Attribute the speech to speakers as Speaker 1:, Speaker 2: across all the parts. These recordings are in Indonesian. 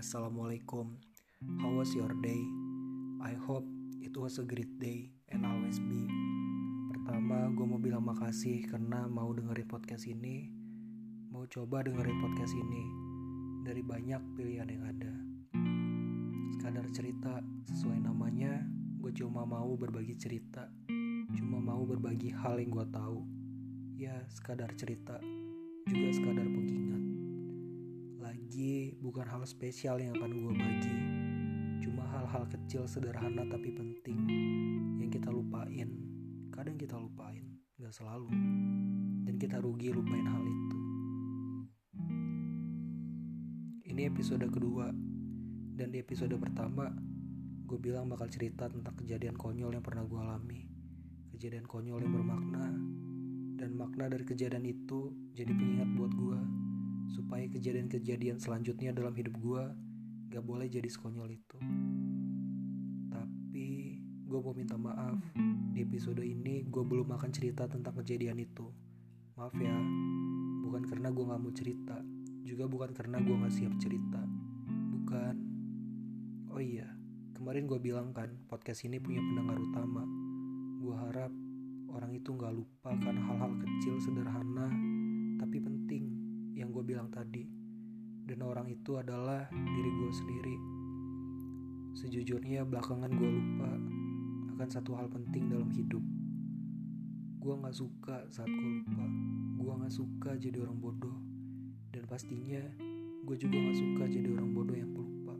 Speaker 1: Assalamualaikum. How was your day? I hope it was a great day and always be. Pertama, gue mau bilang makasih karena mau dengerin podcast ini. Mau coba dengerin podcast ini dari banyak pilihan yang ada. Sekadar cerita sesuai namanya, gue cuma mau berbagi cerita. Cuma mau berbagi hal yang gue tahu. Ya, sekadar cerita. Juga sekadar pengingat lagi bukan hal spesial yang akan gue bagi. Cuma hal-hal kecil sederhana tapi penting Yang kita lupain. Kadang kita lupain, gak selalu. Dan kita rugi lupain hal itu. Ini episode kedua. Dan di episode pertama Gue bilang bakal cerita tentang kejadian konyol yang pernah gue alami. Kejadian konyol yang bermakna. Dan makna dari kejadian itu jadi pengingat buat gue supaya kejadian-kejadian selanjutnya dalam hidup gue gak boleh jadi sekonyol itu. Tapi gue mau minta maaf di episode ini gue belum akan cerita tentang kejadian itu. Maaf ya, bukan karena gue gak mau cerita, juga bukan karena gue gak siap cerita. Bukan. Oh iya, kemarin gue bilang kan podcast ini punya pendengar utama. Gue harap orang itu gak lupa karena hal-hal kecil sederhana tapi penting yang gue bilang tadi. Dan orang itu adalah diri gue sendiri. Sejujurnya belakangan gue lupa akan satu hal penting dalam hidup. Gue gak suka saat gue lupa. Gue gak suka jadi orang bodoh. Dan pastinya gue juga gak suka jadi orang bodoh yang pelupa.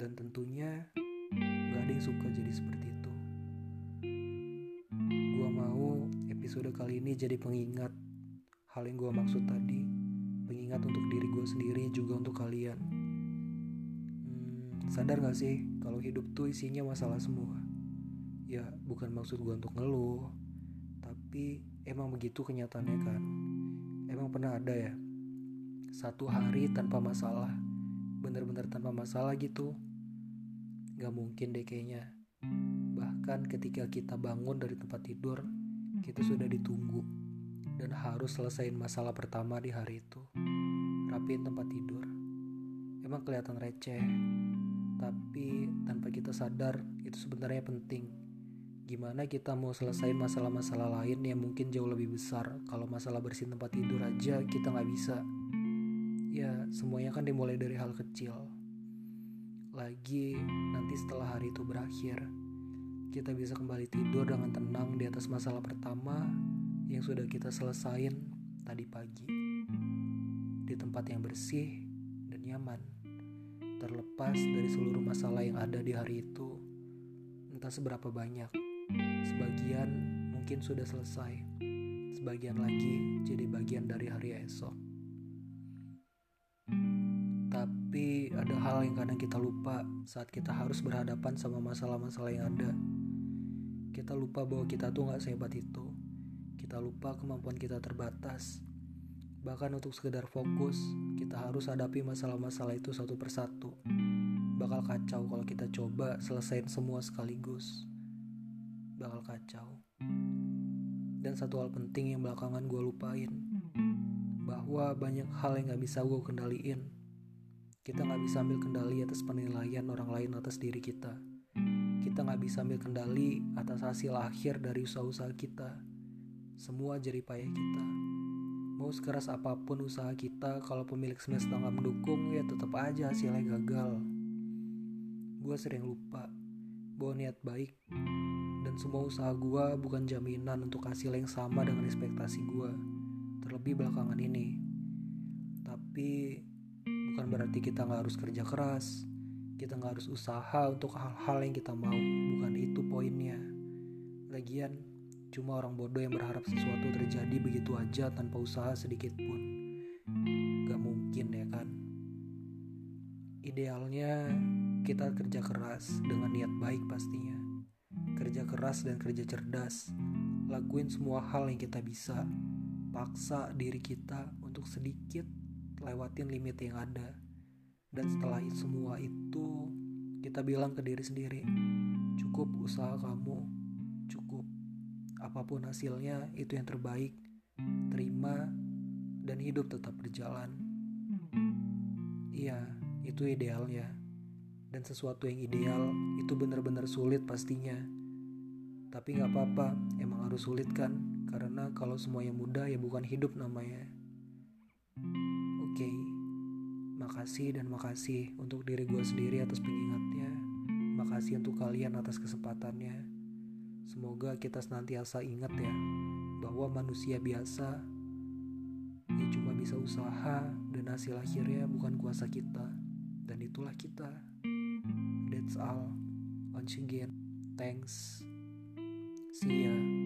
Speaker 1: Dan tentunya gak ada yang suka jadi seperti itu. Gue mau episode kali ini jadi pengingat hal yang gue maksud tadi pengingat untuk diri gue sendiri juga untuk kalian. Hmm, sadar gak sih kalau hidup tuh isinya masalah semua? Ya bukan maksud gue untuk ngeluh tapi emang begitu kenyataannya kan? Emang pernah ada ya? Satu hari tanpa masalah bener-bener tanpa masalah gitu? Gak mungkin deh kayaknya. Bahkan ketika kita bangun dari tempat tidur kita sudah ditunggu dan harus selesaiin masalah pertama di hari itu. Rapiin tempat tidur. Emang kelihatan receh, tapi tanpa kita sadar itu sebenarnya penting. Gimana kita mau selesaiin masalah-masalah lain yang mungkin jauh lebih besar kalau masalah bersihin tempat tidur aja kita nggak bisa. Ya semuanya kan dimulai dari hal kecil. Lagi nanti setelah hari itu berakhir, kita bisa kembali tidur dengan tenang di atas masalah pertama yang sudah kita selesain tadi pagi. Di tempat yang bersih dan nyaman terlepas dari seluruh masalah yang ada di hari itu entah seberapa banyak sebagian mungkin sudah selesai sebagian lagi jadi bagian dari hari esok. Tapi ada hal yang kadang kita lupa saat kita harus berhadapan sama masalah-masalah yang ada. Kita lupa bahwa kita tuh gak sehebat itu kita lupa kemampuan kita terbatas. Bahkan untuk sekedar fokus, kita harus hadapi masalah-masalah itu satu persatu. Bakal kacau kalau kita coba selesaiin semua sekaligus. Bakal kacau. Dan satu hal penting yang belakangan gue lupain. Bahwa banyak hal yang gak bisa gue kendaliin. Kita gak bisa ambil kendali atas penilaian orang lain atas diri kita. Kita gak bisa ambil kendali atas hasil akhir dari usaha-usaha kita semua payah kita. Mau sekeras apa pun usaha kita, kalau pemilik semesta nggak mendukung, ya tetap aja hasilnya gagal. Gue sering lupa bahwa niat baik dan semua usaha gue bukan jaminan untuk hasil yang sama dengan ekspektasi gue. Terlebih belakangan ini. Tapi bukan berarti kita nggak harus kerja keras. Kita nggak harus usaha untuk hal-hal yang kita mau. Bukan itu poinnya. Lagian, Cuma orang bodoh yang berharap sesuatu terjadi begitu aja tanpa usaha sedikit pun. Gak mungkin ya kan? Idealnya kita kerja keras dengan niat baik pastinya. Kerja keras dan kerja cerdas. Lakuin semua hal yang kita bisa. Paksa diri kita untuk sedikit lewatin limit yang ada. Dan setelah semua itu, kita bilang ke diri sendiri, cukup usaha kamu, apa pun hasilnya itu yang terbaik terima dan hidup tetap berjalan iya itu idealnya. Dan sesuatu yang ideal itu benar-benar sulit pastinya. Tapi gak apa-apa, emang harus sulit kan? Karena kalau semuanya mudah ya bukan hidup namanya. Oke, makasih dan makasih untuk diri gue sendiri atas pengingatnya. Makasih untuk kalian atas kesempatannya. Semoga kita senantiasa ingat ya, bahwa manusia biasa ya cuma bisa usaha dan hasil akhirnya bukan kuasa kita. Dan itulah kita. That's all. Once again thanks. See ya